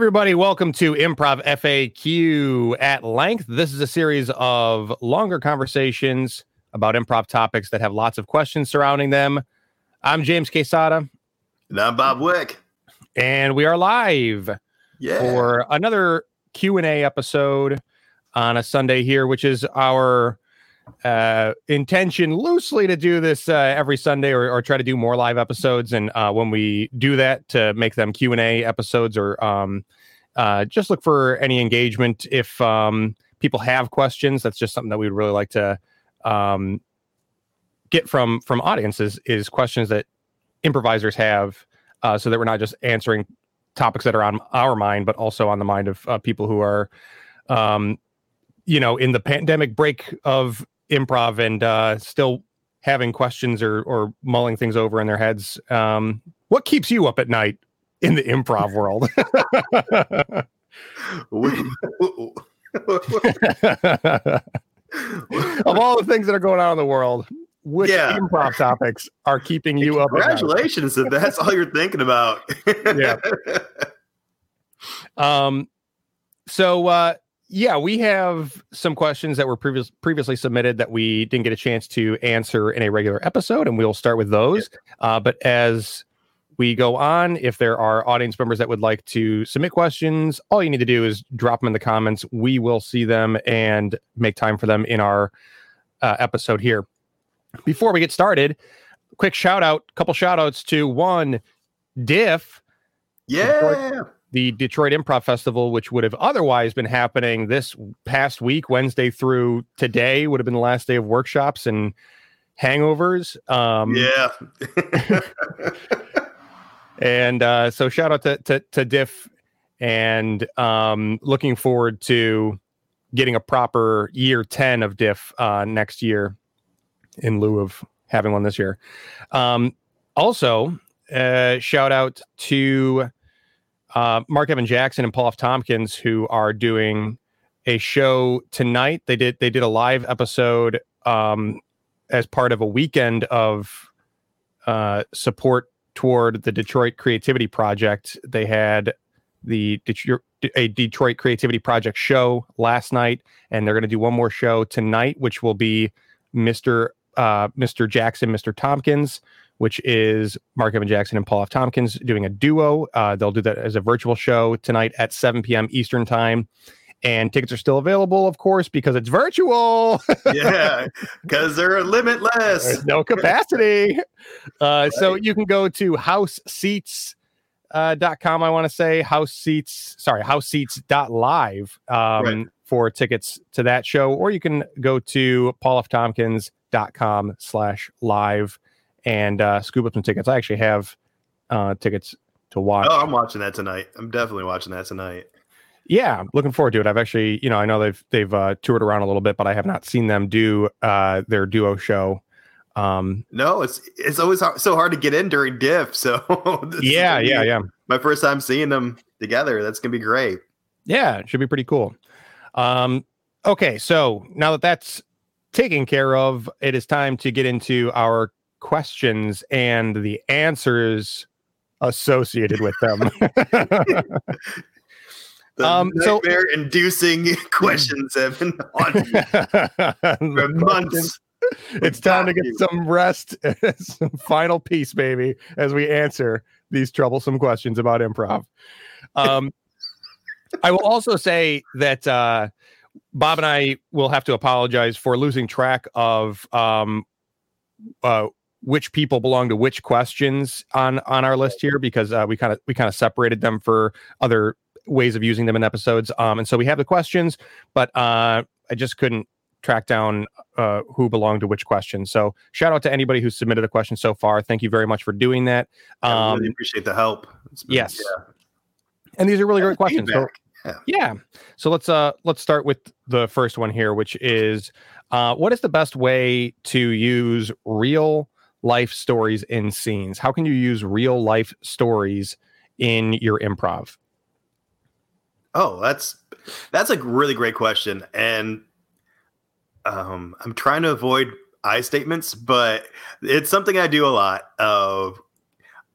everybody. Welcome to Improv FAQ at length. This is a series of longer conversations about improv topics that have lots of questions surrounding them. I'm James Quesada. And I'm Bob Wick. And we are live yeah. for another Q&A episode on a Sunday here, which is our uh, intention loosely to do this uh, every Sunday or, or, try to do more live episodes. And uh, when we do that, to make them Q and A episodes or um, uh, just look for any engagement. If um, people have questions, that's just something that we'd really like to um, get from from audiences is questions that improvisers have, uh, so that we're not just answering topics that are on our mind, but also on the mind of uh, people who are. Um, you know, in the pandemic break of improv and uh, still having questions or or mulling things over in their heads. Um, what keeps you up at night in the improv world? of all the things that are going on in the world, which yeah. improv topics are keeping you up? Congratulations if that's all you're thinking about. yeah. Um. So, uh, yeah, we have some questions that were previous, previously submitted that we didn't get a chance to answer in a regular episode, and we'll start with those. Uh, but as we go on, if there are audience members that would like to submit questions, all you need to do is drop them in the comments. We will see them and make time for them in our uh, episode here. Before we get started, quick shout out, couple shout outs to one, Diff. Yeah the Detroit Improv Festival, which would have otherwise been happening this past week, Wednesday through today, would have been the last day of workshops and hangovers. Um, yeah. and uh, so shout out to, to, to Diff and um, looking forward to getting a proper year 10 of Diff uh, next year in lieu of having one this year. Um, also, uh, shout out to uh, Mark Evan Jackson and Paul F. Tompkins, who are doing a show tonight. They did they did a live episode um, as part of a weekend of uh, support toward the Detroit Creativity Project. They had the Detroit, a Detroit Creativity Project show last night, and they're going to do one more show tonight, which will be Mr. Uh, Mr. Jackson, Mr. Tompkins which is Mark Evan Jackson and Paul F. Tompkins doing a duo. Uh, they'll do that as a virtual show tonight at 7 p.m. Eastern Time. And tickets are still available, of course, because it's virtual. yeah, because they're limitless. There's no capacity. Uh, right. So you can go to house seats. Uh, com, I want to say house seats, sorry, house seats dot live um, right. for tickets to that show, or you can go to paulftompkins.com slash live and uh, scoop up some tickets. I actually have uh, tickets to watch. Oh, I'm watching that tonight. I'm definitely watching that tonight. Yeah, looking forward to it. I've actually, you know, I know they've they've uh, toured around a little bit, but I have not seen them do uh, their duo show. Um, no, it's it's always hard, so hard to get in during diff. So yeah, yeah, yeah. My first time seeing them together. That's gonna be great. Yeah, it should be pretty cool. Um, okay, so now that that's taken care of, it is time to get into our questions and the answers associated with them. the um, nightmare so, inducing questions have been on for months. It's time to get you. some rest, some final peace, baby, as we answer these troublesome questions about improv. Um, I will also say that uh, Bob and I will have to apologize for losing track of um, uh, which people belong to which questions on on our list here because uh, we kind of we kind of separated them for other ways of using them in episodes. Um, and so we have the questions, but uh, I just couldn't track down uh, who belonged to which question. So shout out to anybody who submitted a question so far. Thank you very much for doing that. Um, I really appreciate the help. Been, yes. Yeah. And these are really great questions. So, yeah. yeah. So let's uh let's start with the first one here, which is uh, what is the best way to use real life stories in scenes? How can you use real life stories in your improv? Oh, that's that's a really great question, and um, I'm trying to avoid I statements, but it's something I do a lot. Of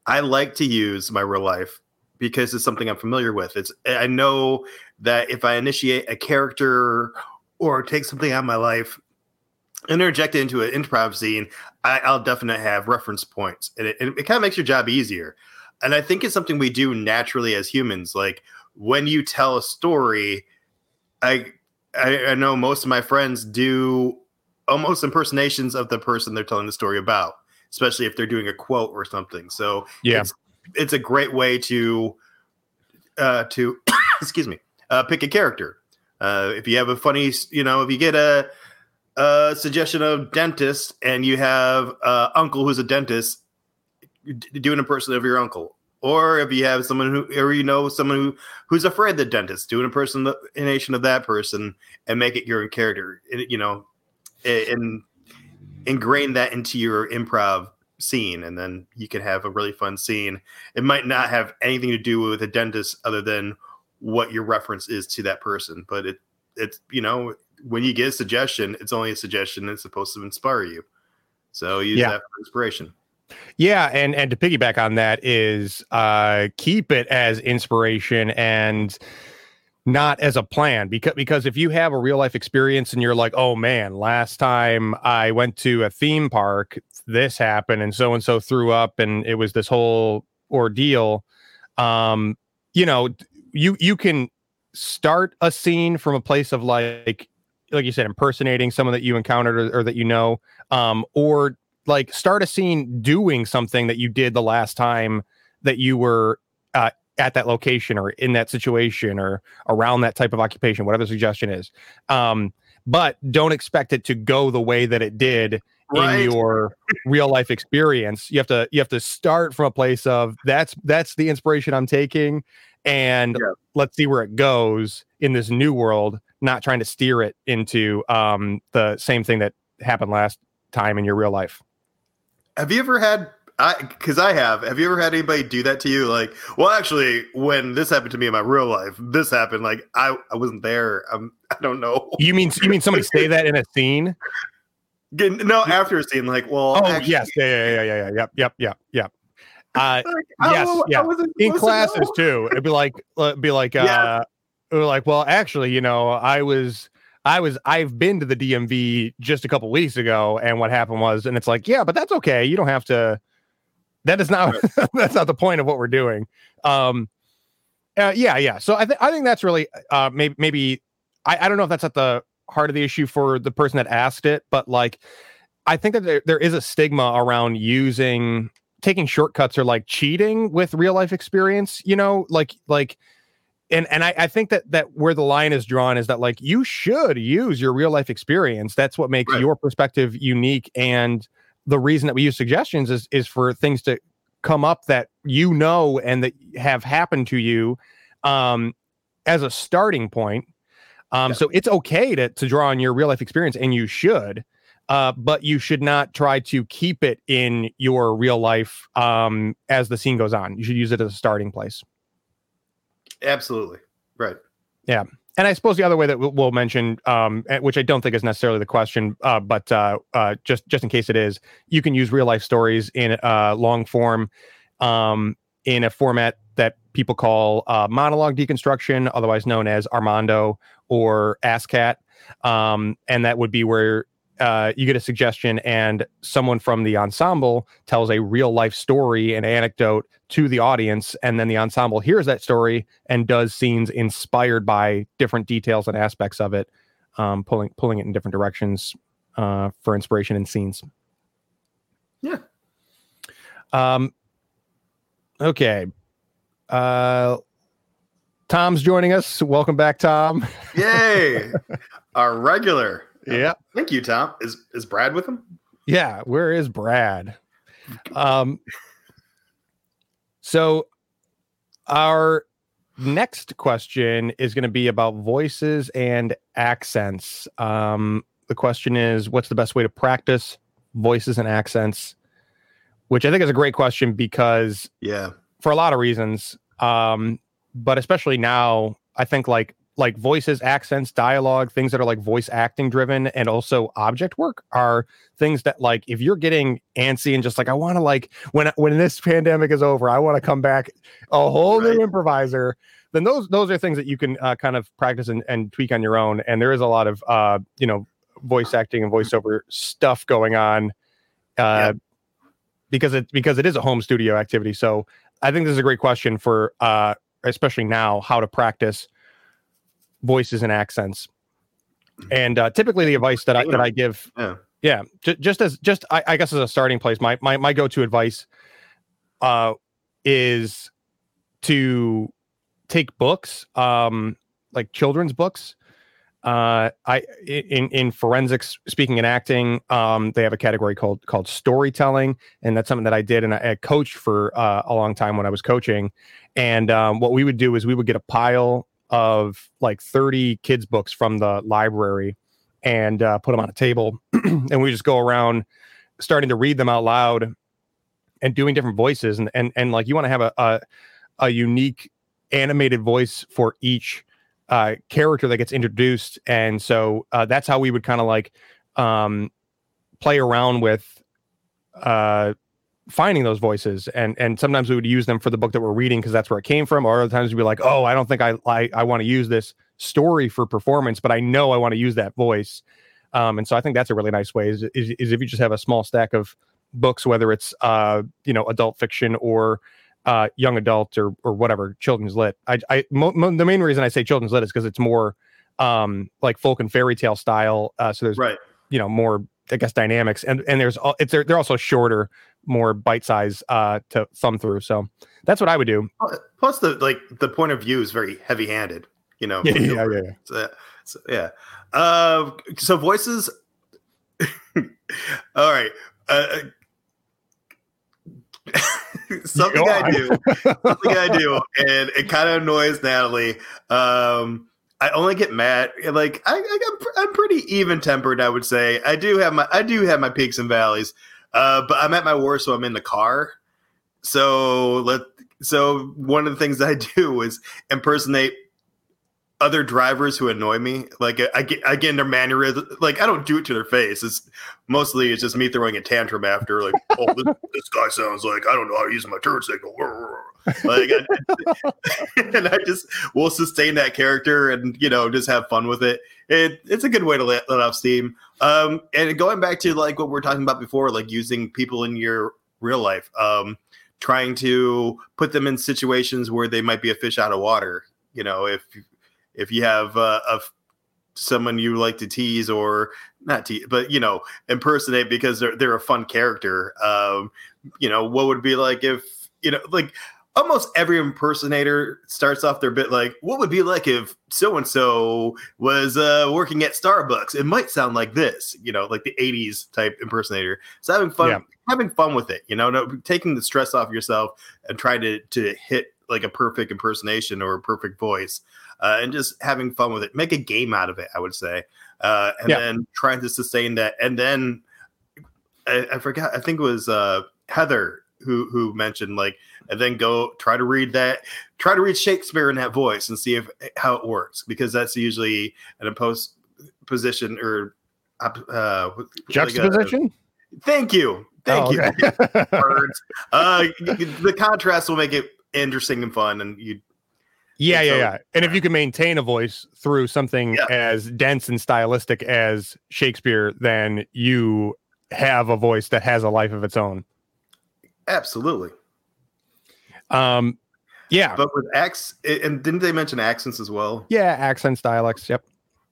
I like to use my real life because it's something I'm familiar with. It's I know that if I initiate a character or take something out of my life, interject it into an improv scene, I, will definitely have reference points, and it, it, it kind of makes your job easier. And I think it's something we do naturally as humans. Like when you tell a story, I I, I know most of my friends do almost impersonations of the person they're telling the story about, especially if they're doing a quote or something. So yeah, it's, it's a great way to uh, to excuse me uh, pick a character. Uh, if you have a funny, you know, if you get a, a suggestion of dentist and you have uh, uncle who's a dentist, do an impression of your uncle. Or if you have someone who, or you know, someone who who's afraid of the dentist, do an impersonation of that person and make it your character. You know, and ingrain that into your improv scene and then you can have a really fun scene it might not have anything to do with a dentist other than what your reference is to that person but it it's you know when you get a suggestion it's only a suggestion it's supposed to inspire you so use yeah. that for inspiration yeah and and to piggyback on that is uh keep it as inspiration and not as a plan because because if you have a real life experience and you're like oh man last time i went to a theme park this happened and so and so threw up and it was this whole ordeal um you know you you can start a scene from a place of like like you said impersonating someone that you encountered or, or that you know um or like start a scene doing something that you did the last time that you were uh, at that location or in that situation or around that type of occupation, whatever the suggestion is. Um, but don't expect it to go the way that it did right. in your real life experience. You have to you have to start from a place of that's that's the inspiration I'm taking, and yeah. let's see where it goes in this new world. Not trying to steer it into um, the same thing that happened last time in your real life. Have you ever had I because I have. Have you ever had anybody do that to you? Like, well, actually, when this happened to me in my real life, this happened. Like, I I wasn't there. I'm, I don't know. You mean you mean somebody say that in a scene? No, after a scene, like, well, oh actually, yes, yeah, yeah, yeah, yeah, yeah, yep, yep, yep, yep. Uh, like, yes, yeah. In classes too, it'd be like, it'd be like, uh, yeah. Like, well, actually, you know, I was. I was I've been to the DMV just a couple weeks ago, and what happened was, and it's like, yeah, but that's okay. You don't have to that is not that's not the point of what we're doing. Um, uh, yeah, yeah. So I think I think that's really uh, maybe maybe I, I don't know if that's at the heart of the issue for the person that asked it, but like I think that there, there is a stigma around using taking shortcuts or like cheating with real life experience. You know, like like and and I, I think that that where the line is drawn is that like you should use your real life experience. That's what makes right. your perspective unique and the reason that we use suggestions is is for things to come up that you know and that have happened to you um, as a starting point. Um, yeah. So it's okay to to draw on your real life experience, and you should, uh, but you should not try to keep it in your real life um, as the scene goes on. You should use it as a starting place. Absolutely. Right. Yeah. And I suppose the other way that we'll mention, um, which I don't think is necessarily the question, uh, but uh, uh, just just in case it is, you can use real life stories in uh, long form, um, in a format that people call uh, monologue deconstruction, otherwise known as Armando or ASSSSCAT, um, and that would be where uh, you get a suggestion and someone from the ensemble tells a real life story and anecdote to the audience and then the ensemble hears that story and does scenes inspired by different details and aspects of it um, pulling pulling it in different directions uh, for inspiration in scenes. Yeah. Um okay. Uh tom's joining us. Welcome back tom. Yay. Our regular yeah. Thank you, Tom. Is is Brad with him? Yeah. Where is Brad? Um. So, our next question is going to be about voices and accents. Um, the question is, what's the best way to practice voices and accents? Which I think is a great question because, yeah, for a lot of reasons, um, but especially now, I think like like voices, accents, dialogue, things that are like voice acting driven and also object work are things that like if you're getting antsy and just like I want to like when when this pandemic is over, I want to come back a whole right. new improviser. Then those those are things that you can uh, kind of practice and, and tweak on your own. And there is a lot of uh, you know voice acting and voiceover stuff going on uh, yep. because it because it is a home studio activity. So I think this is a great question for uh, especially now how to practice voices and accents. And uh, typically, the advice that I that I give, yeah, yeah j- just as just I, I, guess as a starting place, my my my go to advice, uh, is to take books, um, like children's books. Uh, I in in forensics, speaking and acting, um, they have a category called called storytelling, and that's something that I did and I, I coached for uh, a long time when I was coaching. And um, what we would do is we would get a pile of like 30 kids books from the library and uh, put them on a table. And we just go around starting to read them out loud and doing different voices. And and, and like you want to have a, a, a unique animated voice for each uh, character that gets introduced. And so uh, that's how we would kind of like um, play around with uh, finding those voices and and sometimes we would use them for the book that we're reading because that's where it came from or other times we'd be like oh i don't think i i, I want to use this story for performance but i know i want to use that voice. Um, and so i think that's a really nice way is, is, is if you just have a small stack of books whether it's uh you know adult fiction or uh young adult or or whatever children's lit i i mo- mo- the main reason i say children's lit is because it's more um like folk and fairy tale style uh so there's right. you know more I guess dynamics and and there's it's they're, they're also shorter more bite size uh, to thumb through. So that's what I would do. Plus, the like the point of view is very heavy handed. You know. Yeah, yeah, yeah. So, so, yeah. Uh, so voices. All right. Uh, something I do, something I do, and it kind of annoys Natalie. Um, I only get mad. Like I, I am pretty even tempered. I would say I do have my I do have my peaks and valleys. Uh, but I'm at my worst, so I'm in the car. So let so one of the things I do is impersonate other drivers who annoy me. Like I I get in their mannerism. Like I don't do it to their face. It's mostly it's just me throwing a tantrum after. Like, oh, this, this, guy sounds like I don't know how to use my turn signal. Like, and I just will sustain that character and you know just have fun with it. It it's a good way to let, let off steam. Um, and going back to like what we are talking about before, like using people in your real life. Um, trying to put them in situations where they might be a fish out of water. You know, if if you have uh, a someone you like to tease or not tease, but you know, impersonate because they're they're a fun character. Um, you know, what would be like if you know, like almost every impersonator starts off their bit like, "What would be like if so and so was uh, working at Starbucks?" It might sound like this, you know, like the '80s type impersonator. So having fun, yeah. having fun with it, you know, no, taking the stress off yourself and trying to to hit like a perfect impersonation or a perfect voice uh, and just having fun with it. Make a game out of it, I would say, uh, and yeah. then trying to sustain that. And then I, I forgot, I think it was uh, Heather who who mentioned like, and then go try to read that, try to read Shakespeare in that voice and see if how it works because that's usually an imposed position or uh, juxtaposition. Like a, thank you. Thank oh, okay. you. Birds. uh, the contrast will make it interesting and fun, and you yeah, yeah, yeah. And if you can maintain a voice through something yeah. as dense and stylistic as Shakespeare, then you have a voice that has a life of its own. Absolutely. Um, yeah. But with X, and didn't they mention accents as well? Yeah, accents, dialects. Yep.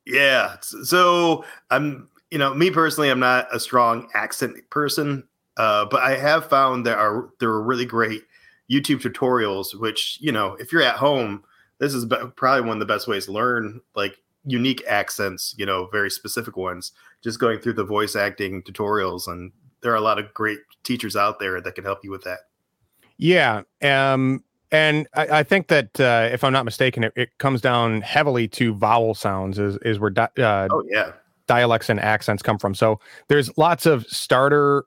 Yeah. So I'm, you know, me personally, I'm not a strong accent person, uh, but I have found there are there are really great YouTube tutorials, which you know, if you're at home this is probably one of the best ways to learn like unique accents, you know, very specific ones, just going through the voice acting tutorials. And there are a lot of great teachers out there that can help you with that. Yeah. Um, and I, I think that uh, if I'm not mistaken, it, it, comes down heavily to vowel sounds, is, is where di- uh, oh, yeah. dialects and accents come from. So there's lots of starter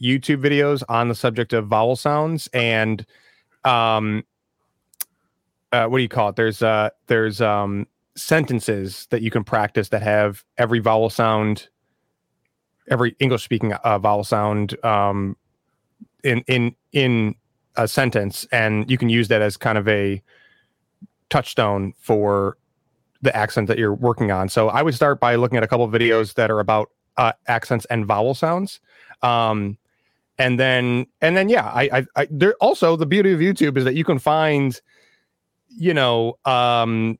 YouTube videos on the subject of vowel sounds. And um, uh, what do you call it? There's uh there's um sentences that you can practice that have every vowel sound, every English speaking uh, vowel sound um, in in in a sentence, and you can use that as kind of a touchstone for the accent that you're working on. So I would start by looking at a couple videos that are about uh, accents and vowel sounds. Um, and then and then yeah, I, I, I there also the beauty of YouTube is that you can find, you know, um,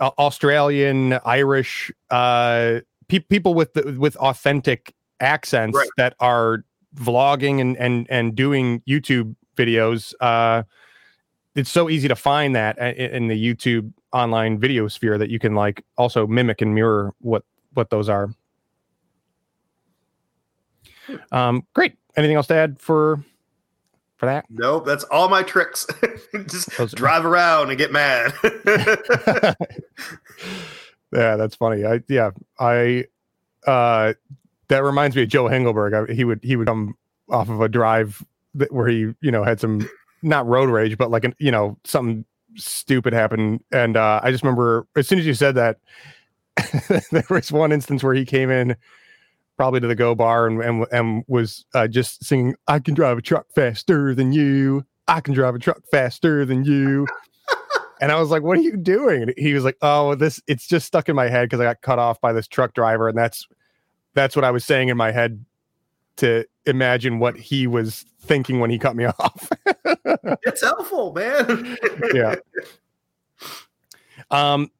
Australian, Irish, uh, pe- people with the, with authentic accents right. that are vlogging and and and doing YouTube videos. Uh, it's so easy to find that uh, in the YouTube online video sphere that you can like also mimic and mirror what what those are. Um, great. Anything else to add for for that? Nope, that's all my tricks. Just those drive around and get mad. yeah, that's funny. I yeah, I uh that reminds me of Joe Hengelberg. I, he would he would come off of a drive that, where he you know had some not road rage, but like an you know something stupid happened, and uh, I just remember as soon as you said that, there was one instance where he came in probably to the go bar and and, and was uh, just singing i can drive a truck faster than you i can drive a truck faster than you and i was like what are you doing? And he was like oh this it's just stuck in my head because i got cut off by this truck driver. And that's that's what i was saying in my head to imagine what he was thinking when he cut me off. It's helpful man. Yeah. Um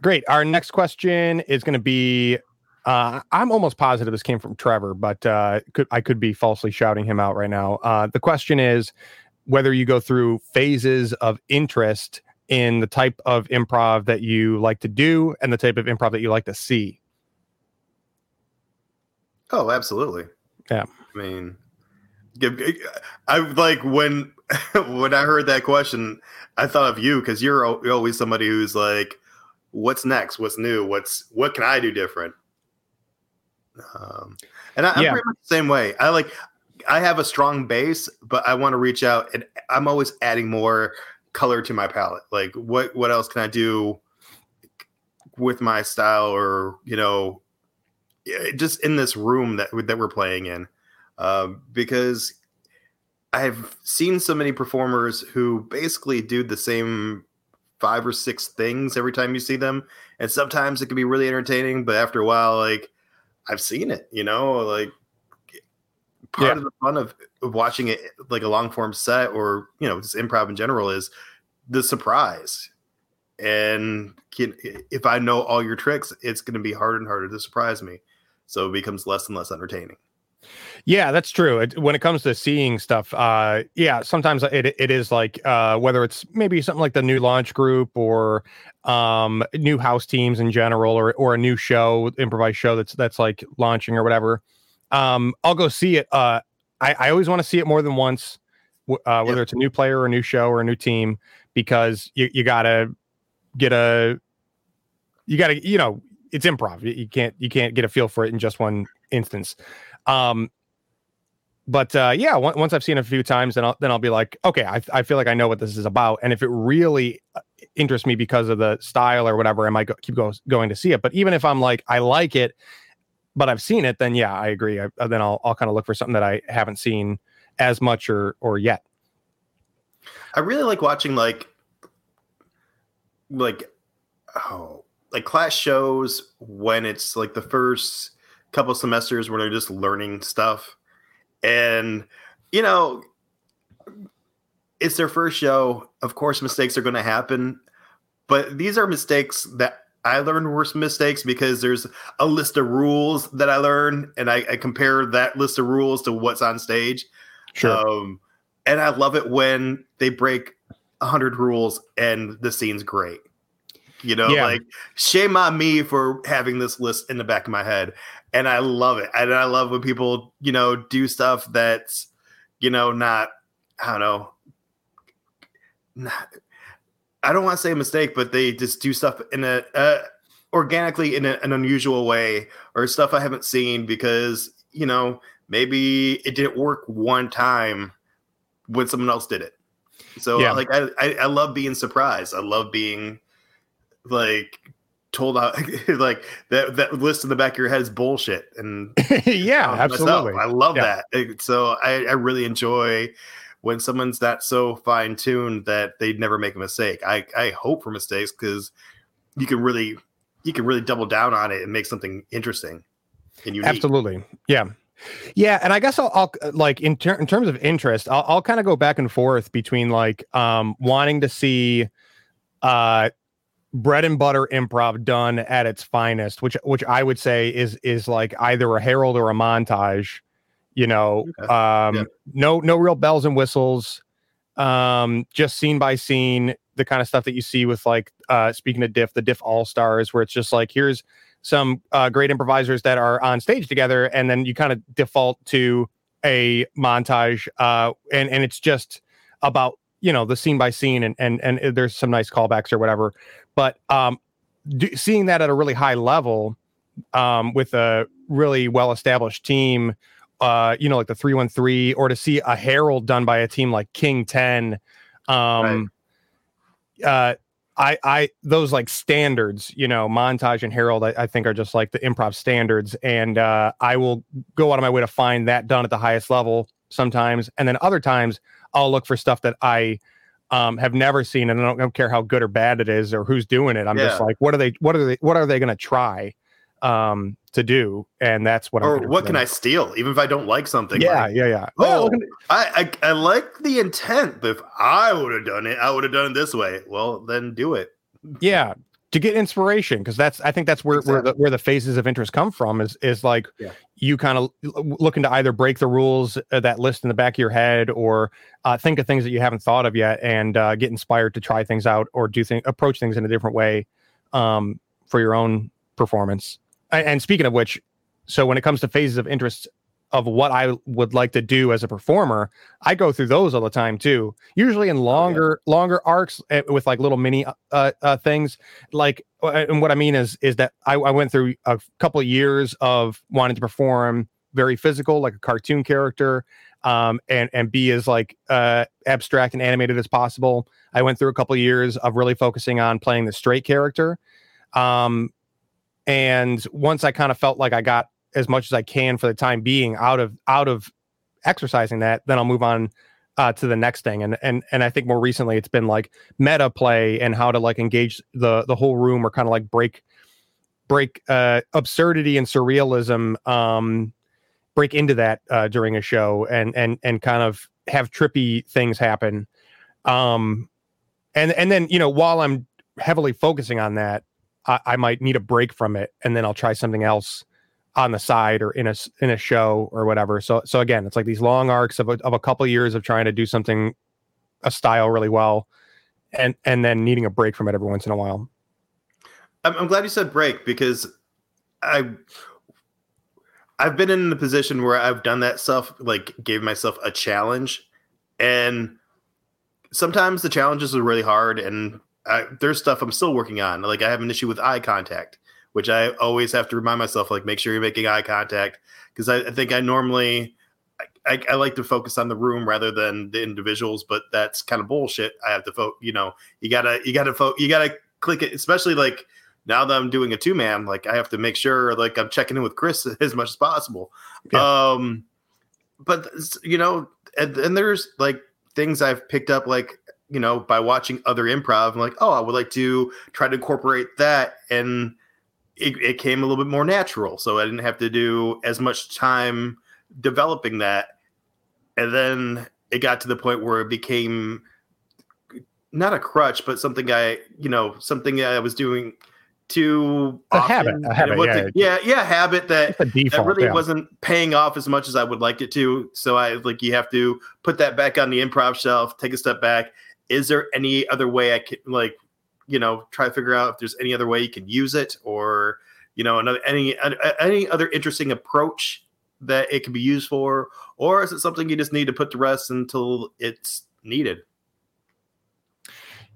great. Our next question is going to be uh, I'm almost positive this came from Trevor, but uh, could, I could be falsely shouting him out right now. Uh, the question is whether you go through phases of interest in the type of improv that you like to do and the type of improv that you like to see. Oh, absolutely. Yeah. I mean, I like when when I heard that question, I thought of you because you're always somebody who's like, "What's next? What's new? What's what can I do different?" Um, and I, am yeah. pretty much the same way. I like, I have a strong base, but I want to reach out, and I'm always adding more color to my palette. Like, what what else can I do with my style, or you know, just in this room that that we're playing in? Um, because I've seen so many performers who basically do the same five or six things every time you see them, and sometimes it can be really entertaining, but after a while, like I've seen it, you know, like part yeah. of the fun of, of watching it like a long form set or you know just improv in general is the surprise and can, if i know all your tricks it's going to be harder and harder to surprise me so it becomes less and less entertaining yeah, that's true. It, when it comes to seeing stuff, uh, yeah, sometimes it it is like uh, whether it's maybe something like the new launch group or um, new house teams in general, or or a new show, improvised show that's that's like launching or whatever. Um, I'll go see it. Uh, I, I always want to see it more than once, uh, whether yep. it's a new player or a new show or a new team, because you you gotta get a you gotta you know it's improv. You can't you can't get a feel for it in just one instance. Um, but uh, yeah, once I've seen it a few times, then I'll then I'll be like, okay, I, I feel like I know what this is about, and if it really uh, interests me because of the style or whatever, I might go, keep go, going to see it. But even if I'm like, I like it, but I've seen it, then yeah, I agree. I, then I'll I'll kind of look for something that I haven't seen as much or or yet. I really like watching like like oh like class shows when it's like the first couple semesters where they're just learning stuff and, you know, it's their first show. Of course, mistakes are going to happen. But these are mistakes that I learned were mistakes because there's a list of rules that I learn, and I, I compare that list of rules to what's on stage. Sure. Um, and I love it when they break hundred rules and the scene's great. You know, yeah. like shame on me for having this list in the back of my head and I love it. And I love when people, you know, do stuff that's, you know, not, I don't know, not, I don't want to say a mistake, but they just do stuff in a uh, organically in a, an unusual way or stuff I haven't seen because, you know, maybe it didn't work one time when someone else did it. So yeah. like I, I, I love being surprised. I love being like told out like that that list in the back of your head is bullshit and yeah absolutely i love yeah. that so I, I really enjoy when someone's that so fine tuned that they'd never make a mistake i i hope for mistakes because you can really you can really double down on it and make something interesting and unique. absolutely yeah yeah, and I guess I'll, I'll like in, ter- in terms of interest, I'll, I'll kind of go back and forth between like um wanting to see uh bread and butter improv done at its finest, which which I would say is is like either a Harold or a montage. You know, okay. um, yeah. no no real bells and whistles, um, just scene by scene, the kind of stuff that you see with like uh, speaking of Diff, the Diff All Stars, where it's just like here's some uh, great improvisers that are on stage together, and then you kind of default to a montage, uh, and and it's just about you know the scene by scene, and and and there's some nice callbacks or whatever. But um, do, seeing that at a really high level um, with a really well established team, uh, you know, like the 313, or to see a Harold done by a team like King 10, um, right. uh, I, I, those like standards, you know, montage and Harold, I, I think are just like the improv standards. And uh, I will go out of my way to find that done at the highest level sometimes. And then other times I'll look for stuff that I, um, have never seen, and I don't, I don't, care how good or bad it is or who's doing it. I'm yeah. just like, what are they? What are they? What are they going to try um, to do? And that's what. I or what can I steal, even if I don't like something? Yeah, like, yeah, yeah. Oh, I, I I like the intent, but if I would have done it, I would have done it this way. Well, then do it. Yeah, to get inspiration because that's I think that's where exactly. where the where the phases of interest come from is is like yeah. you kind of looking to either break the rules uh, that list in the back of your head or uh, think of things that you haven't thought of yet and uh, get inspired to try things out or do things approach things in a different way um, for your own performance. And, speaking of which, so when it comes to phases of interest of what I would like to do as a performer, I go through those all the time too. Usually in longer oh, yeah. longer arcs uh, with like little mini uh, uh, things. Like, uh, and what I mean is is that I, I went through a couple of years of wanting to perform very physical, like a cartoon character, um, and and be as like uh, abstract and animated as possible. I went through a couple of years of really focusing on playing the straight character. Um, and once I kind of felt like I got as much as I can for the time being out of out of exercising that, then I'll move on uh, to the next thing. And and and I think more recently it's been like meta play and how to like engage the the whole room or kind of like break break uh, absurdity and surrealism um, break into that uh, during a show and and and kind of have trippy things happen. Um, and and then you know while I'm heavily focusing on that, I, I might need a break from it, and then I'll try something else on the side or in a in a show or whatever. So so again, it's like these long arcs of a, of a couple of years of trying to do something a style really well, and and then needing a break from it every once in a while. I'm, I'm glad you said break because I I've been in the position where I've done that stuff, like gave myself a challenge, and sometimes the challenges are really hard, and I, there's stuff I'm still working on. Like I have an issue with eye contact which I always have to remind myself, like, make sure you're making eye contact. Because I, I, think I normally, I, I, like to focus on the room rather than the individuals, but that's kind of bullshit. I have to focus, you know, you gotta, you gotta, fo- you gotta click it, especially like now that I'm doing a two man, like I have to make sure like I'm checking in with Chris as much as possible. Yeah. Um, but you know, and, and there's like things I've picked up, like, you know, by watching other improv, I'm like, oh, I would like to try to incorporate that and it, it came a little bit more natural. So I didn't have to do as much time developing that. And then it got to the point where it became not a crutch, but something I, you know, something I was doing to a habit, a habit yeah. yeah, yeah, habit that, default, that really yeah. wasn't paying off as much as I would like it to. So I like you have to put that back on the improv shelf, take a step back. Is there any other way I can like you know try to figure out if there's any other way you can use it or you know another any any other interesting approach that it can be used for? Or is it something you just need to put to rest until it's needed?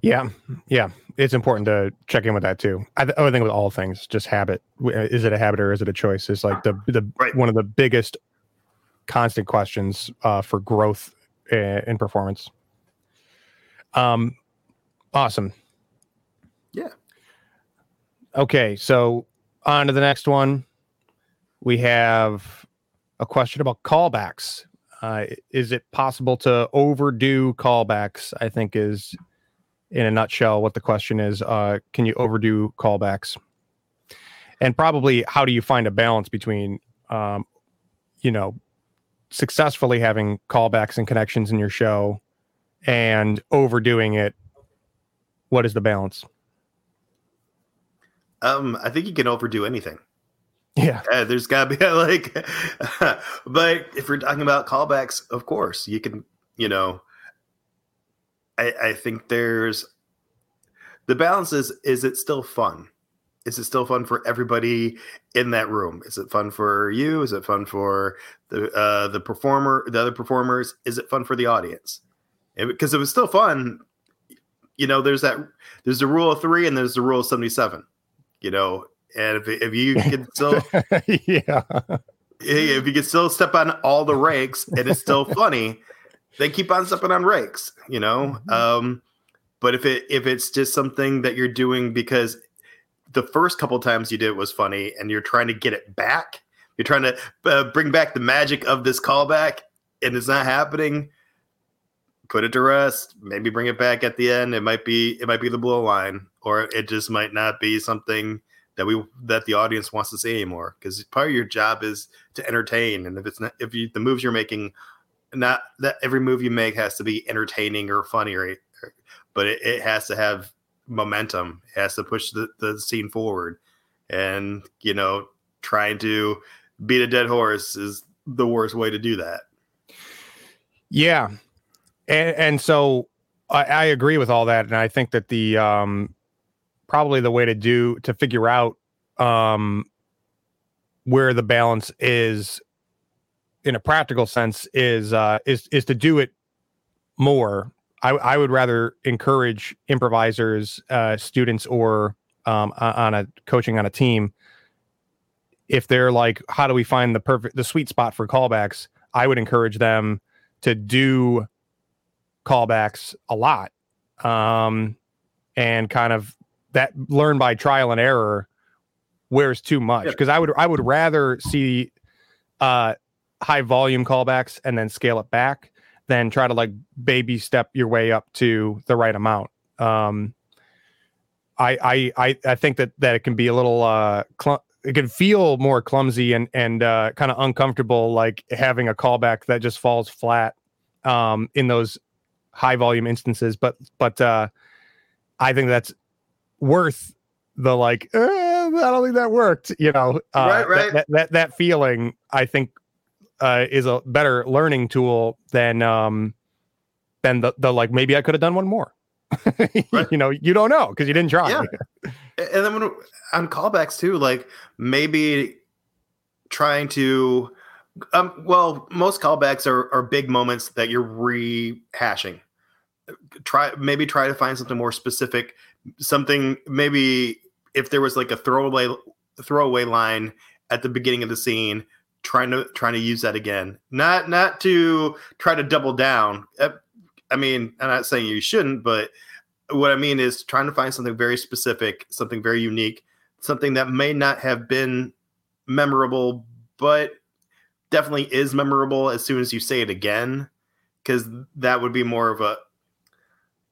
Yeah yeah it's important to check in with that too. I, th- I think with all things just habit. Is it a habit or is it a choice? Is like the the right. one of the biggest constant questions uh, for growth uh, in performance um awesome yeah. Okay, so on to the next one. We have a question about callbacks. Uh, is it possible to overdo callbacks? I think is in a nutshell what the question is. Uh, can you overdo callbacks? And probably how do you find a balance between, um, you know, successfully having callbacks and connections in your show and overdoing it? What is the balance? Um, I think you can overdo anything. Yeah. There's got to be like, but if we're talking about callbacks, of course, you can, you know, I, I think there's the balance is, is it still fun? Is it still fun for everybody in that room? Is it fun for you? Is it fun for the uh, the performer, the other performers? Is it fun for the audience? Because it was still fun, you know. There's that. There's the rule of three, and there's the rule of seventy-seven. You know, and if, if you can still, yeah, if you can still step on all the rakes and it's still funny, then keep on stepping on rakes, you know. Mm-hmm. Um, but if it if it's just something that you're doing because the first couple times you did it was funny and you're trying to get it back, you're trying to uh, bring back the magic of this callback, and it's not happening. Put it to rest. Maybe bring it back at the end. It might be it might be the blow line, or it just might not be something that we that the audience wants to see anymore. Because part of your job is to entertain and if it's not if you the moves you're making not that every move you make has to be entertaining or funny or, but it, it has to have momentum. It has to push the, the scene forward. And you know trying to beat a dead horse is the worst way to do that. Yeah and and so I, I agree with all that and i think that the um probably the way to do to figure out um, where the balance is in a practical sense is uh, is is to do it more. I, I would rather encourage improvisers, uh, students, or um, on a coaching on a team. If they're like, how do we find the perfect, the sweet spot for callbacks? I would encourage them to do callbacks a lot, um, and kind of that learn by trial and error wears too much because I would I would rather see uh high volume callbacks and then scale it back than try to like baby step your way up to the right amount. Um I I I, think that that it can be a little uh cl- it can feel more clumsy and and uh, kind of uncomfortable like having a callback that just falls flat um in those high volume instances but but uh I think that's worth the like eh, I don't think that worked. You know, uh, right, right. That, that, that feeling I think uh, is a better learning tool than um than the the like maybe I could have done one more. right. you know, you don't know because you didn't try. Yeah. and then when, on callbacks too, like maybe trying to um well most callbacks are are big moments that you're rehashing. Try maybe try to find something more specific something maybe if there was like a throwaway throwaway line at the beginning of the scene trying to trying to use that again. Not not to try to double down. Uh, i mean i'm not saying you shouldn't but what i mean is trying to find something very specific something very unique something that may not have been memorable but definitely is memorable as soon as you say it again because that would be more of a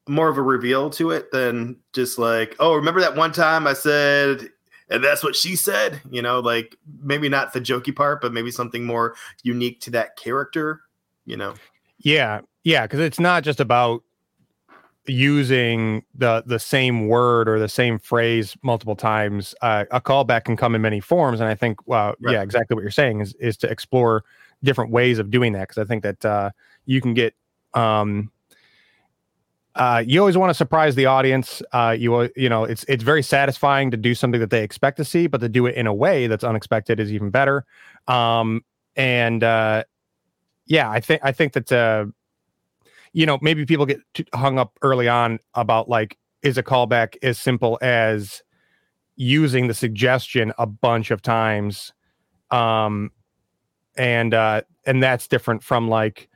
more of a reveal to it than just like, oh, remember that one time I said, and that's what she said. You know, like maybe not the jokey part, but maybe something more unique to that character. You know. Yeah, yeah, because it's not just about using the the same word or the same phrase multiple times. Uh, a callback can come in many forms, and I think, well, right. yeah, exactly what you're saying is is to explore different ways of doing that because I think that uh, you can get um, uh, you always want to surprise the audience. Uh, you you know it's it's very satisfying to do something that they expect to see, but to do it in a way that's unexpected is even better. Um, and uh, yeah, I think I think that uh, you know maybe people get hung up early on about like is a callback as simple as using the suggestion a bunch of times, um, and uh, and that's different from like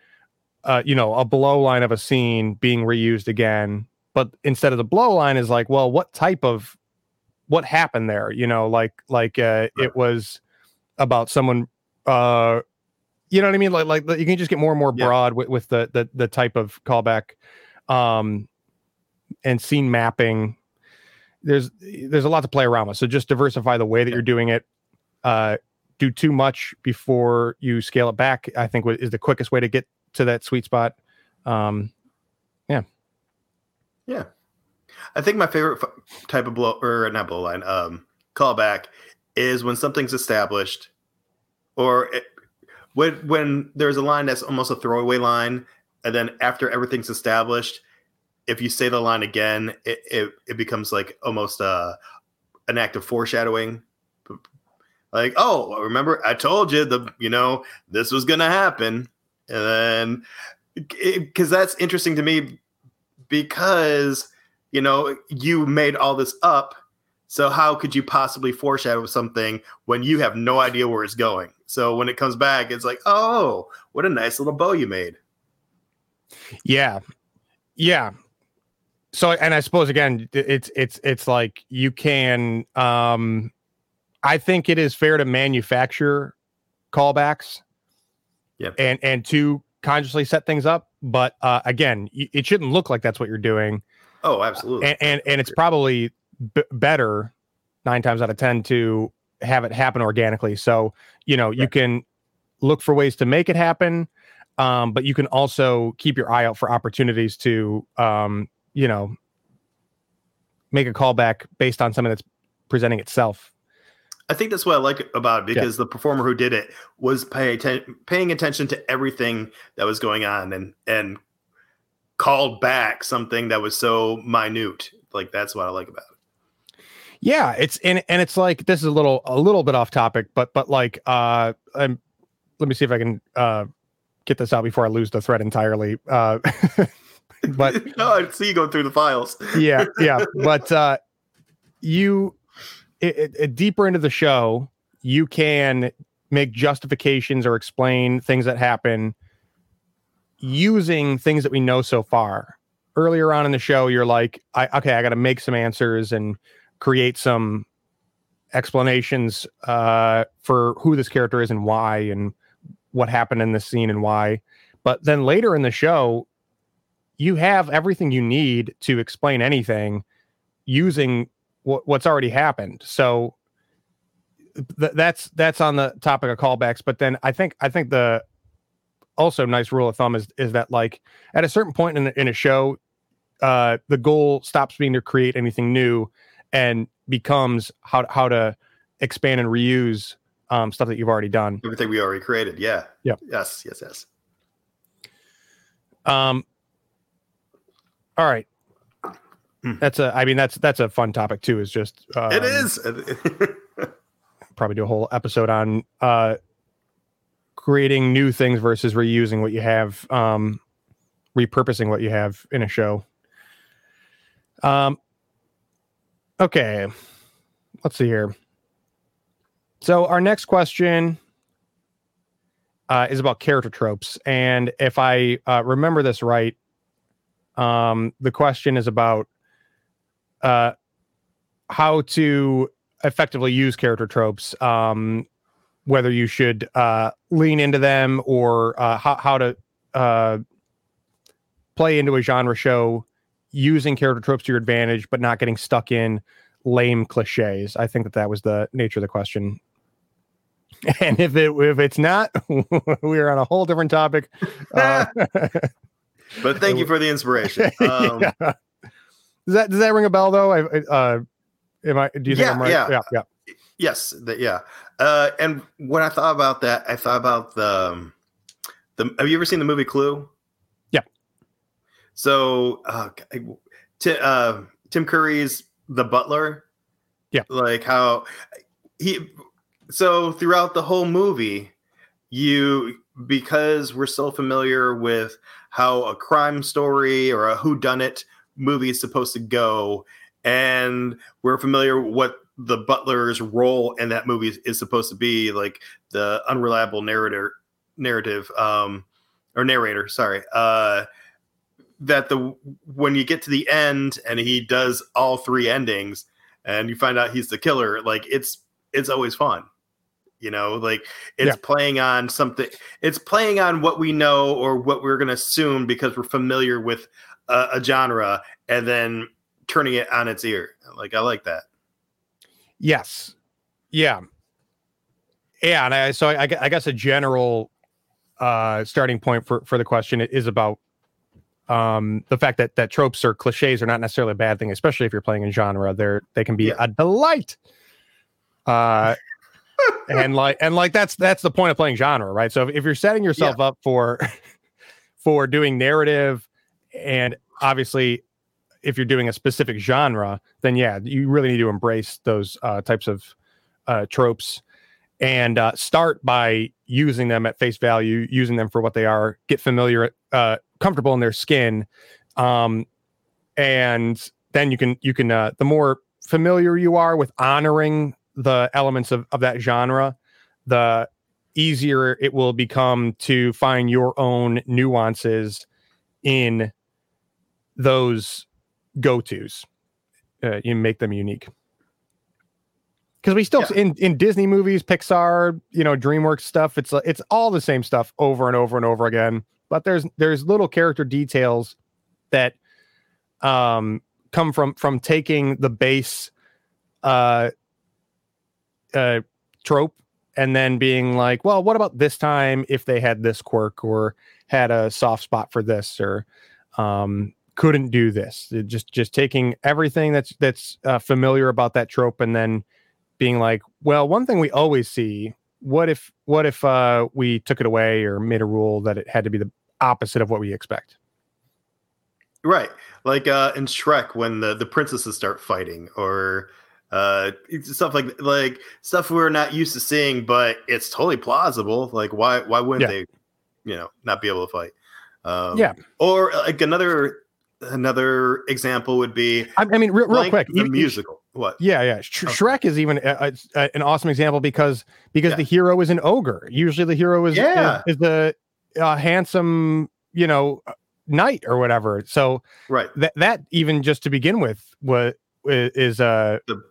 uh, you know, a blow line of a scene being reused again. But instead of the blow line is like, well, what type of what happened there you know like like uh it was about someone uh you know what i mean? Like like you can just get more and more Yeah. broad with, with the, the the type of callback um and scene mapping. There's there's a lot to play around with. So just diversify the way that you're doing it. Uh do too much before you scale it back i think is the quickest way to get to that sweet spot. Um Yeah, yeah. I think my favorite f- type of blow or not blow line, um, callback is when something's established, or it, when when there's a line that's almost a throwaway line, and then after everything's established, if you say the line again, it it, it becomes like almost uh, an act of foreshadowing. Like, oh, remember I told you the you know this was gonna happen, and then because that's interesting to me because you know you made all this up so how could you possibly foreshadow something when you have no idea where it's going so when it comes back it's like oh what a nice little bow you made Yeah. Yeah. So and I suppose again it's it's it's like you can um I think it is fair to manufacture callbacks. Yep. And and to consciously set things up, but uh again, it shouldn't look like that's what you're doing. oh absolutely And and, and it's probably b- better 9 times out of 10 to have it happen organically. So, you know, you can look for ways to make it happen um, but you can also keep your eye out for opportunities to um, you know make a callback based on something that's presenting itself. I think that's what i like about it because the performer who did it was pay atten- paying attention to everything that was going on and and called back something that was so minute. Like that's what i like about it yeah it's and, and it's like this is a little a little bit off topic but but like uh um, let me see if i can uh get this out before i lose the thread entirely uh but no, I see you going through the files. yeah yeah but uh you it, it, it- deeper into the show you can make justifications or explain things that happen using things that we know so far earlier on in the show you're like I, okay i gotta make some answers and create some explanations uh for who this character is and why and what happened in this scene and why but then later in the show you have everything you need to explain anything using what, what's already happened. So th- that's that's on the topic of callbacks. But then I think I think the also nice rule of thumb is is that like at a certain point in in a show, uh, the goal stops being to create anything new and becomes how how to expand and reuse um, stuff that you've already done. Everything we already created. Yeah. Yeah. Yes. Yes. Yes. Um, all right. Hmm. That's a. I mean, that's that's a fun topic too. Is just um, it is. probably do a whole episode on uh creating new things versus reusing what you have um repurposing what you have in a show um okay let's see here. So our next question uh, is about character tropes. And if i uh, remember this right um the question is about uh how to effectively use character tropes um whether you should uh lean into them or uh how, how to uh play into a genre show using character tropes to your advantage but not getting stuck in lame cliches i think that that was the nature of the question and if it if it's not we're on a whole different topic uh, but thank you for the inspiration. Um, yeah. does that does that ring a bell though i I- uh am i do you think Yeah, i'm right yeah. yeah yeah Yes, the, yeah. Uh, and when I thought about that, I thought about the um, the. Have you ever seen the movie Clue? So, uh, Ti- uh, Tim Curry's the butler. Yeah. Like how he. So throughout the whole movie, you because we're so familiar with how a crime story or a whodunit movie is supposed to go, and we're familiar with what the butler's role in that movie is, is supposed to be like the unreliable narrator narrative um or narrator sorry uh that the when you get to the end and he does all three endings and you find out he's the killer like it's it's always fun you know like it's Yeah. playing on something it's playing on what we know or what we're going to assume because we're familiar with a, a genre and then turning it on its ear like i like that Yes. Yeah. Yeah, and I so I, I I guess a general uh starting point for for the question is about um the fact that that tropes or cliches are not necessarily a bad thing, especially if you're playing in genre. They're they can be Yeah. a delight. Uh and like and like that's that's the point of playing genre, right? So if, if you're setting yourself up for for doing narrative and obviously if you're doing a specific genre, then yeah, you really need to embrace those uh, types of uh, tropes and uh, start by using them at face value, using them for what they are, get familiar, uh, comfortable in their skin, um, and then you can you can uh, the more familiar you are with honoring the elements of, of that genre, the easier it will become to find your own nuances in those go-tos uh, you make them unique because we still Yeah. in in disney movies pixar you know dreamworks stuff it's it's all the same stuff over and over and over again but there's there's little character details that um come from from taking the base uh uh trope and then being like well what about this time if they had this quirk or had a soft spot for this or um couldn't do this? It just just taking everything that's that's uh, familiar about that trope and then being like well one thing we always see what if what if uh we took it away or made a rule that it had to be the opposite of what we expect Right. Like uh in Shrek when the the princesses start fighting or uh stuff like like stuff we're not used to seeing but it's totally plausible. Like why why wouldn't Yeah. they you know not be able to fight? Um Yeah. Or like another another example would be i, I mean real, real like quick the musical. What? Yeah, yeah. Sh- Okay. Shrek is even it's, uh, an awesome example because because Yeah. the hero is an ogre. Usually, the hero is Yeah. is, is a, a handsome, you know, uh, knight or whatever. So Right. that that even just to begin with was is uh The-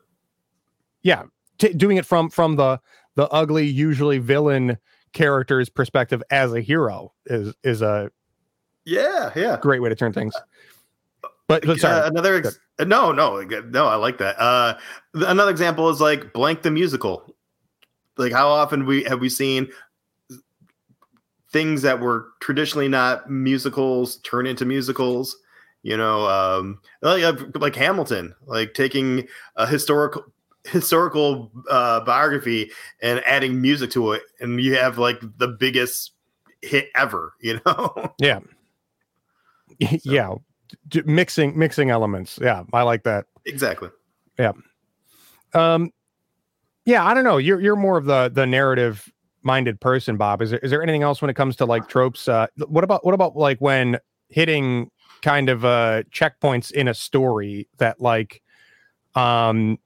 yeah t- doing it from from the the ugly usually villain character's perspective as a hero is is a Yeah, yeah. great way to turn things. But, but sorry, Uh, another ex- no, no, no. I like that. Uh, another example is like blank the musical. Like how often we have we seen things that were traditionally not musicals turn into musicals. You know, um, like, like Hamilton, like taking a historical historical uh, biography and adding music to it, and you have like the biggest hit ever. You know. yeah, yeah, d- mixing mixing elements. Yeah, I like that. exactly. Yeah um, yeah, I don't know. You're you're more of the the narrative minded person, Bob. Is there is there anything else when it comes to like tropes? Uh, what about what about like when hitting kind of uh checkpoints in a story that like, um,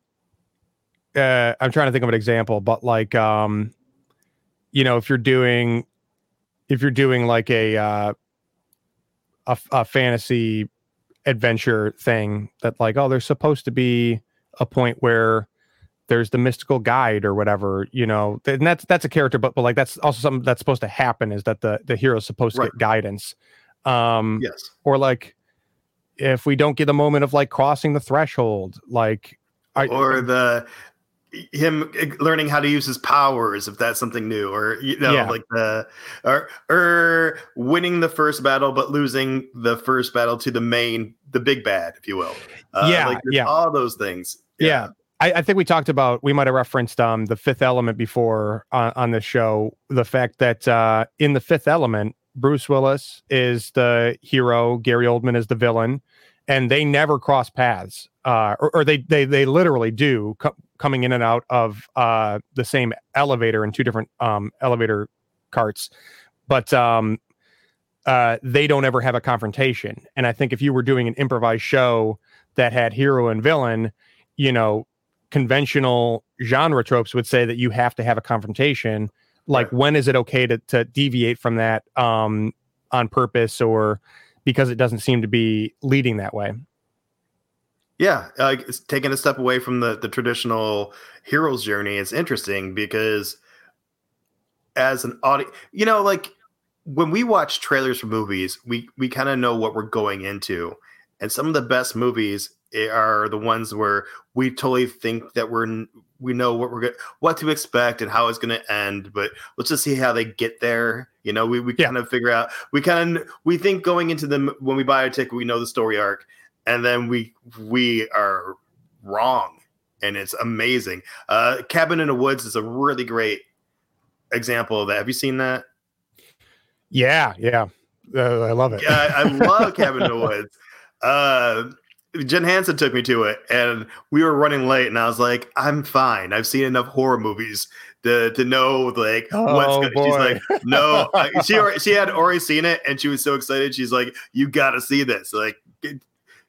uh, I'm trying to think of an example, but like, um, you know, if you're doing if you're doing like a uh, a fantasy adventure thing that like oh there's supposed to be a point where there's the mystical guide or whatever you know and that's that's a character but, but like that's also something that's supposed to happen is that the the hero's supposed to Right. get guidance um Yes. or like if we don't get the moment of like crossing the threshold like I, or the him learning how to use his powers if that's something new or you know Yeah. like the or or winning the first battle but losing the first battle to the main the big bad if you will uh, Yeah, like yeah. all those things yeah, I, I think we talked about we might have referenced um the fifth element before on, on this show the fact that uh in the fifth element bruce willis is the hero gary oldman is the villain and they never cross paths uh or, or they they they literally do co- coming in and out of uh the same elevator in two different um elevator carts. But um uh they don't ever have a confrontation. And i think if you were doing an improvised show that had hero and villain you know conventional genre tropes would say that you have to have a confrontation. Like Right. when is it okay to to deviate from that um on purpose or because it doesn't seem to be leading that way? Yeah, like it's taking a step away from the the traditional hero's journey. Is interesting because as an audience, you know, like when we watch trailers for movies, we we kind of know what we're going into, and some of the best movies eh, are the ones where we totally think that we're we know what we're going what to expect and how it's going to end but let's just see how they get there you know we, we yeah. kind of figure out we kind of we think going into them when we buy a ticket we know the story arc and then we we are wrong and it's amazing. Uh cabin in the woods is a really great example of that. Have you seen that? Yeah yeah. Uh, i love it. Yeah i love cabin in the woods uh Jen Hansen took me to it, and we were running late, and I was like, "I'm fine. I've seen enough horror movies to to know like oh, what's good." She's like, "No." she she had already seen it, and she was so excited. She's like, "You got to see this!" Like,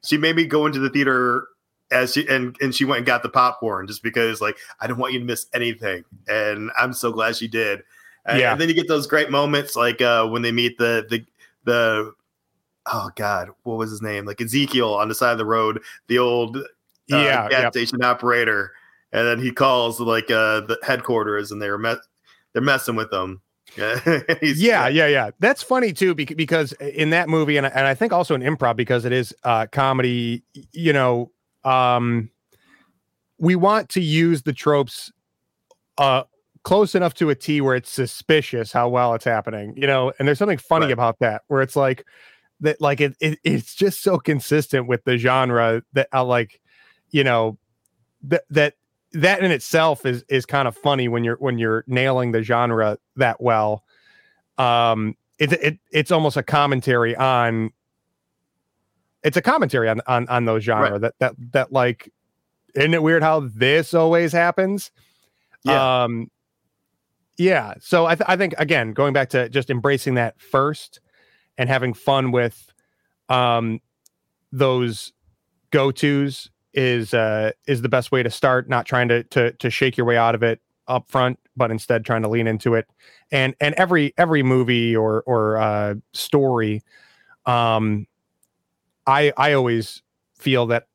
she made me go into the theater as she and and she went and got the popcorn just because like I don't want you to miss anything, and I'm so glad she did. And, yeah. and then you get those great moments like uh, when they meet the the the oh god, what was his name? Like Ezekiel on the side of the road, the old uh, yeah gas yep. station operator, and then he calls like uh, the headquarters, and they're met they're messing with them. yeah, yeah, yeah. That's funny too, because in that movie, and and I think also in improv because it is uh, comedy. You know, um, we want to use the tropes uh, close enough to a T where it's suspicious how well it's happening. You know, and there's something funny right. about that where it's like that like it, it it's just so consistent with the genre that I like, you know, that that that in itself is is kind of funny when you're when you're nailing the genre that well. Um, it, it it's almost a commentary on. It's a commentary on on on those genre right. that that that like, isn't it weird how this always happens? Yeah. Um, yeah. So I th- I think again going back to just embracing that first and having fun with um, those go tos is uh, is the best way to start. Not trying to to to shake your way out of it up front, but instead trying to lean into it. And and every every movie or or uh, story, um, I I always feel that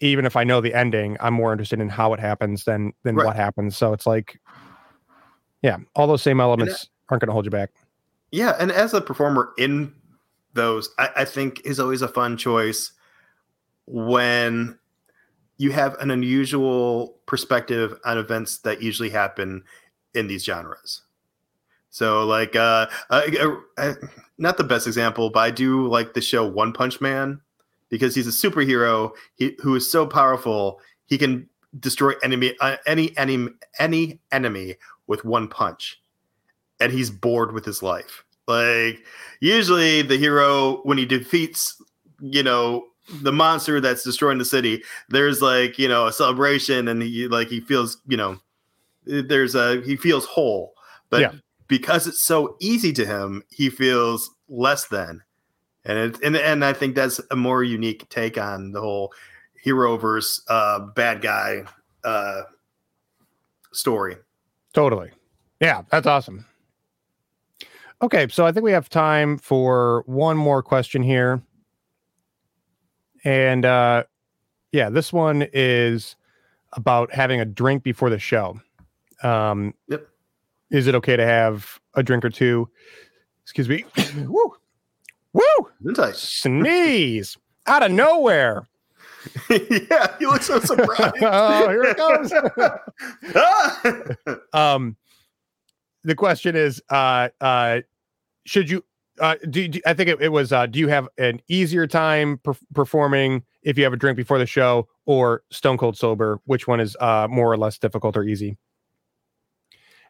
even if I know the ending, I'm more interested in how it happens than than right. what happens. So it's like, yeah, all those same elements aren't going to hold you back. Yeah, and as a performer in those I, I think is always a fun choice when you have an unusual perspective on events that usually happen in these genres. So, like, uh, not the best example, but I do like the show One Punch Man because he's a superhero he, who is so powerful he can destroy enemy uh, any enemy any enemy with one punch, and he's bored with his life. Like usually the hero when he defeats, you know, the monster that's destroying the city, there's like, you know, a celebration and he like he feels, you know, there's a he feels whole. But yeah. because it's so easy to him, he feels less than. And it, and and I think that's a more unique take on the whole hero versus uh, bad guy uh, story. Totally. Yeah, that's awesome. Okay, so I think we have time for one more question here. And uh yeah, this one is about having a drink before the show. Um yep. Is it okay to have a drink or two? Excuse me. Woo. Woo! Sneeze out of nowhere. yeah, you look so surprised. oh, here it comes. um the question is uh uh should you uh do, do i think it, it was uh do you have an easier time per- performing if you have a drink before the show or stone cold sober? Which one is uh more or less difficult or easy?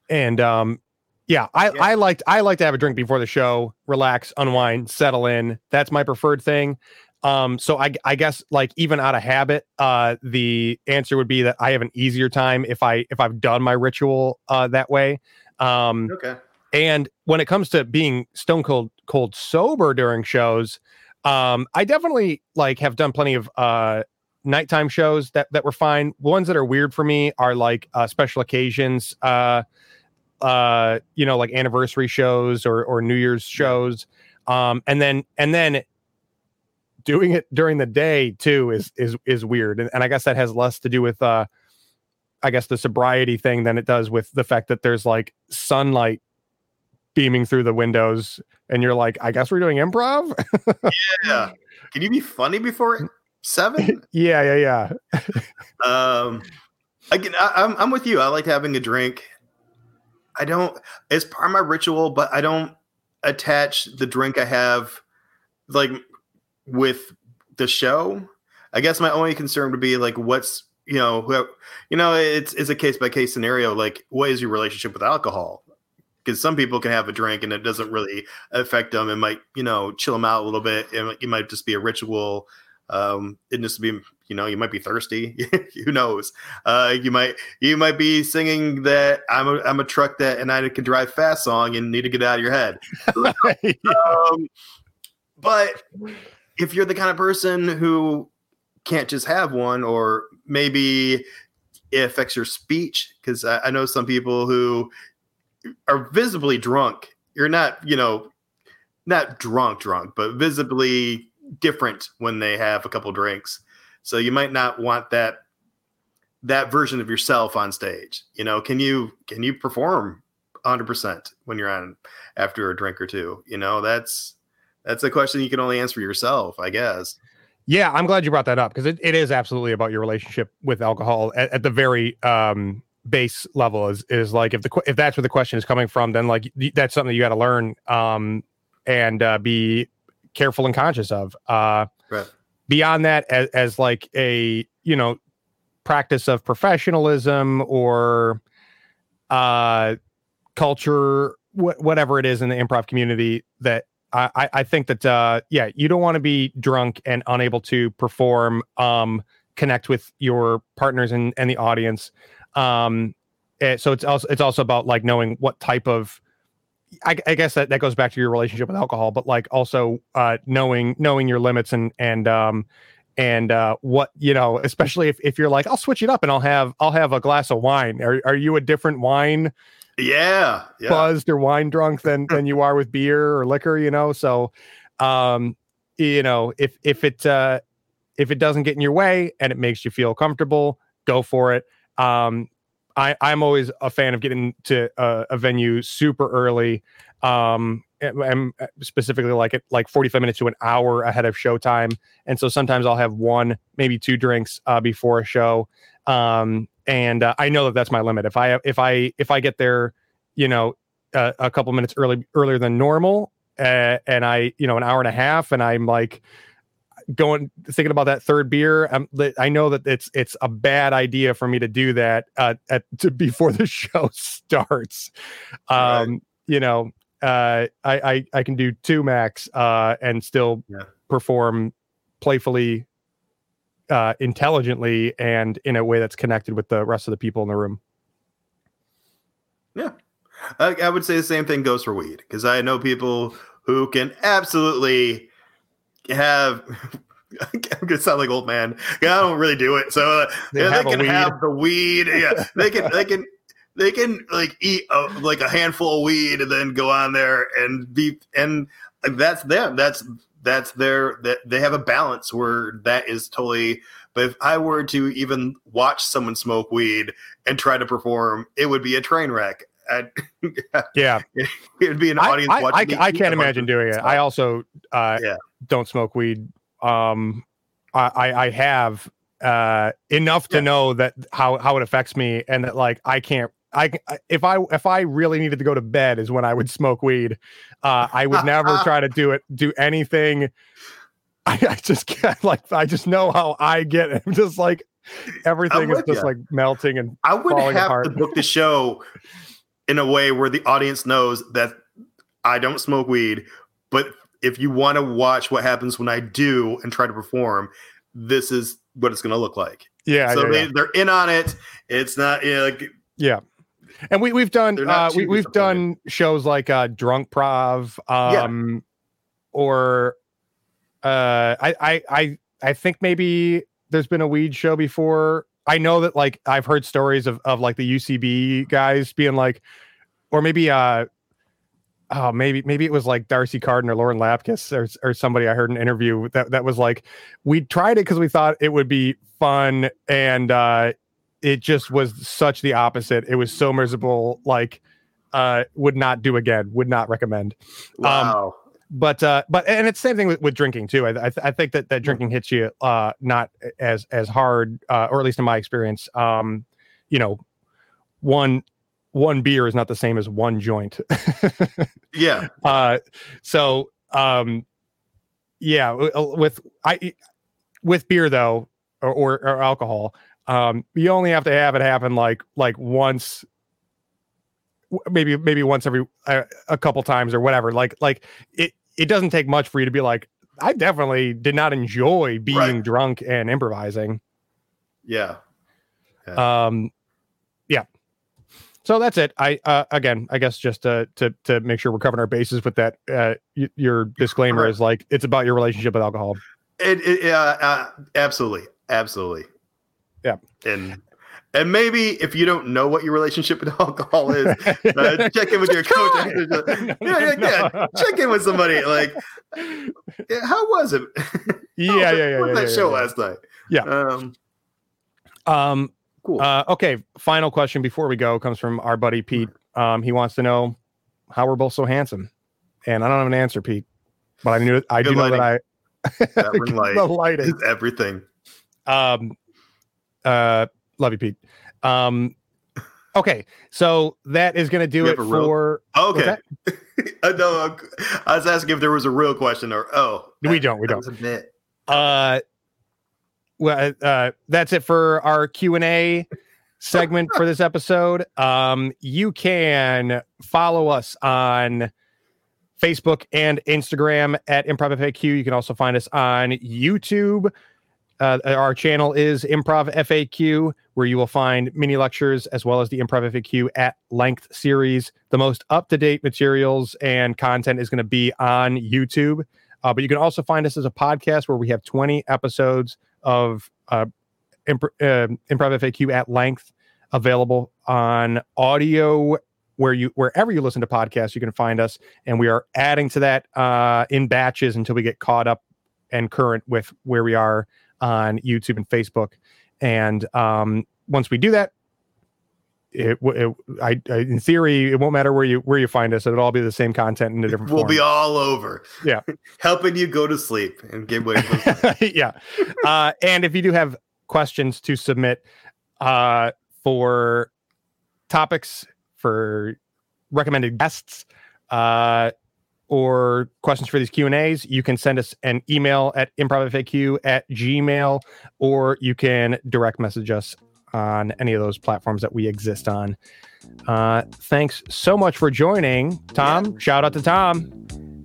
And um yeah i yeah. i liked i like to have a drink before the show relax unwind settle in. That's my preferred thing. Um so i i guess like even out of habit uh the answer would be that i have an easier time if i if i've done my ritual uh that way. Um okay and when it comes to being stone cold cold sober during shows, um, I definitely like have done plenty of uh nighttime shows that that were fine. Ones that are weird for me are like uh, special occasions, uh, uh, you know, like anniversary shows or or New Year's shows. Um, and then and then doing it during the day too is is is weird, and, and I guess that has less to do with uh, I guess the sobriety thing than it does with the fact that there's like sunlight beaming through the windows, and you're like, I guess we're doing improv. yeah, can you be funny before seven? yeah, yeah, yeah. um, again, I, I'm I'm with you. I like having a drink. I don't. It's part of my ritual, but I don't attach the drink I have like with the show. I guess my only concern would be like what's you know you know it's it's a case by case scenario. Like what is your relationship with alcohol? Because some people can have a drink and it doesn't really affect them. It might you know chill them out a little bit. It, it might just be a ritual. Um, it just be you know you might be thirsty who knows uh you might you might be singing that i'm a i'm a truck that and i can drive fast song and need to get out of your head um, but if you're the kind of person who can't just have one or maybe it affects your speech because I, I know some people who are visibly drunk you're not you know not drunk drunk but visibly different when they have a couple drinks so you might not want that that version of yourself on stage. You know, can you can you perform 100% when you're on after a drink or two? You know, that's that's a question you can only answer yourself, I guess. Yeah, I'm glad you brought that up because it, it is absolutely about your relationship with alcohol at, at the very um, base level. Is is like if the if that's where the question is coming from, then like that's something you got to learn um, and uh, be careful and conscious of. Uh, right beyond that as, as like a you know practice of professionalism or uh culture wh- whatever it is in the improv community that I, I think that uh, yeah, you don't want to be drunk and unable to perform, um, connect with your partners and, and the audience. Um, eh, so it's also it's also about like knowing what type of I, I, guess that, that goes back to your relationship with alcohol, but like also uh, knowing knowing your limits and and um and uh, what you know, especially if, if you're like, I'll switch it up and I'll have I'll have a glass of wine. Are are you a different wine? Yeah, yeah. buzzed or wine drunk than than you are with beer or liquor? You know, so um, you know if if it uh, if it doesn't get in your way and it makes you feel comfortable, go for it. Um, I, I'm always a fan of getting to a, a venue super early. Um, I'm specifically like it like 45 minutes to an hour ahead of showtime. And so sometimes I'll have one, maybe two drinks uh, before a show. Um, and uh, I know that that's my limit. If I, if I, if I get there, you know, uh, a couple minutes early, earlier than normal, uh, and I, you know, an hour and a half, and I'm like, going thinking about that third beer I'm, i know that it's it's a bad idea for me to do that uh, at to, before the show starts um right. you know uh I, I i can do two max uh and still yeah. perform playfully uh intelligently and in a way that's connected with the rest of the people in the room yeah I, I would say the same thing goes for weed because i know people who can absolutely have I'm gonna sound like old man. Yeah, I don't really do it. So uh, they, yeah, they can have the weed. Yeah, they can. They can. They can like eat a, like a handful of weed and then go on there and be and that's them. That's that's their that they have a balance where that is totally. But if I were to even watch someone smoke weed and try to perform, it would be a train wreck. I'd, yeah, it'd be an audience I, watching. I, I, I can't imagine doing it. I also uh, yeah. don't smoke weed. Um, I, I have uh, enough to know that how how it affects me, and that like I can't. I if I if I really needed to go to bed is when I would smoke weed. Uh, I would never try to do it do anything. I, I, just can't like I just know how I get. I'm just like everything is just you. like melting and I would have apart. to book the show in a way where the audience knows that I don't smoke weed, but if you want to watch what happens when I do and try to perform, this is what it's going to look like. Yeah. So yeah, they, they're in on it. It's not you know, like yeah. And we we've done uh, we we've done shows like uh, Drunk Prov, um, yeah. or uh, I I I I think maybe there's been a weed show before. I know that like I've heard stories of of like the UCB guys being like, or maybe uh oh maybe maybe it was like D'Arcy Carden or Lauren Lapkus or or somebody I heard an interview that that was like we tried it because we thought it would be fun and uh it just was such the opposite. It was so miserable, like uh would not do again, would not recommend. Wow. But uh but and it's the same thing with, with drinking too. I I, I think that that drinking hits you uh not as as hard uh or at least in my experience. Um you know, one one beer is not the same as one joint. yeah. Uh, so um, yeah, with I with beer though, or, or, or alcohol, um, you only have to have it happen like like once, maybe maybe once every uh, a couple times or whatever. Like like it it doesn't take much for you to be like, I definitely did not enjoy being right. drunk and improvising. Yeah. yeah. Um, yeah so that's it. I uh, again, I guess just to to to make sure we're covering our bases with that. Uh, y- your disclaimer right. is like it's about your relationship with alcohol. It, it uh, uh, absolutely, absolutely. Yeah, and and maybe if you don't know what your relationship with alcohol is, uh, check in with your coach. yeah, yeah, yeah. Check in with somebody. Like, how was it? Yeah, yeah, yeah. yeah, that yeah, show yeah. last night? Yeah. Um. Um. Cool. Uh, okay, final question before we go comes from our buddy Pete. Um, he wants to know how we're both so handsome, and I don't have an answer, Pete, but I knew I Good do lighting. know that I that light the lighting is everything. Um, uh, love you, Pete. Um, okay, so that is going to do it for. Oh, okay. uh, no, I was asking if there was a real question or oh, we don't. We don't. Uh, well, uh, that's it for our Q and A segment for this episode. Um, you can follow us on Facebook and Instagram at Improv FAQ. You can also find us on YouTube. Uh, our channel is Improv FAQ, where you will find mini lectures as well as the Improv FAQ at length series. The most up to date materials and content is going to be on YouTube. Uh, but you can also find us as a podcast where we have 20 episodes of uh, imp- uh, improv FAQ at length available on audio where you wherever you listen to podcasts you can find us and we are adding to that uh, in batches until we get caught up and current with where we are on youtube and facebook. And um, once we do that it, it I, I, in theory it won't matter where you where you find us. It'll all be the same content in a different we'll form. be all over. Yeah. Helping you go to sleep and get away yeah. Uh, and if you do have questions to submit uh, for topics for recommended guests uh, or questions for these q and a's you can send us an email at improvfaq at gmail or you can direct message us on any of those platforms that we exist on. Uh, thanks so much for joining, Tom. Yeah. Shout out to Tom.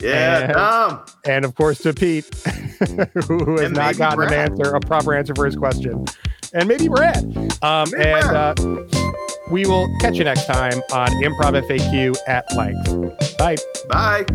Yeah, and, Tom. And of course to Pete, who has not gotten Brad. an answer, a proper answer for his question. And maybe Brad. Um, maybe and Brad. Uh, we will catch you next time on Improv FAQ at length. Bye. Bye.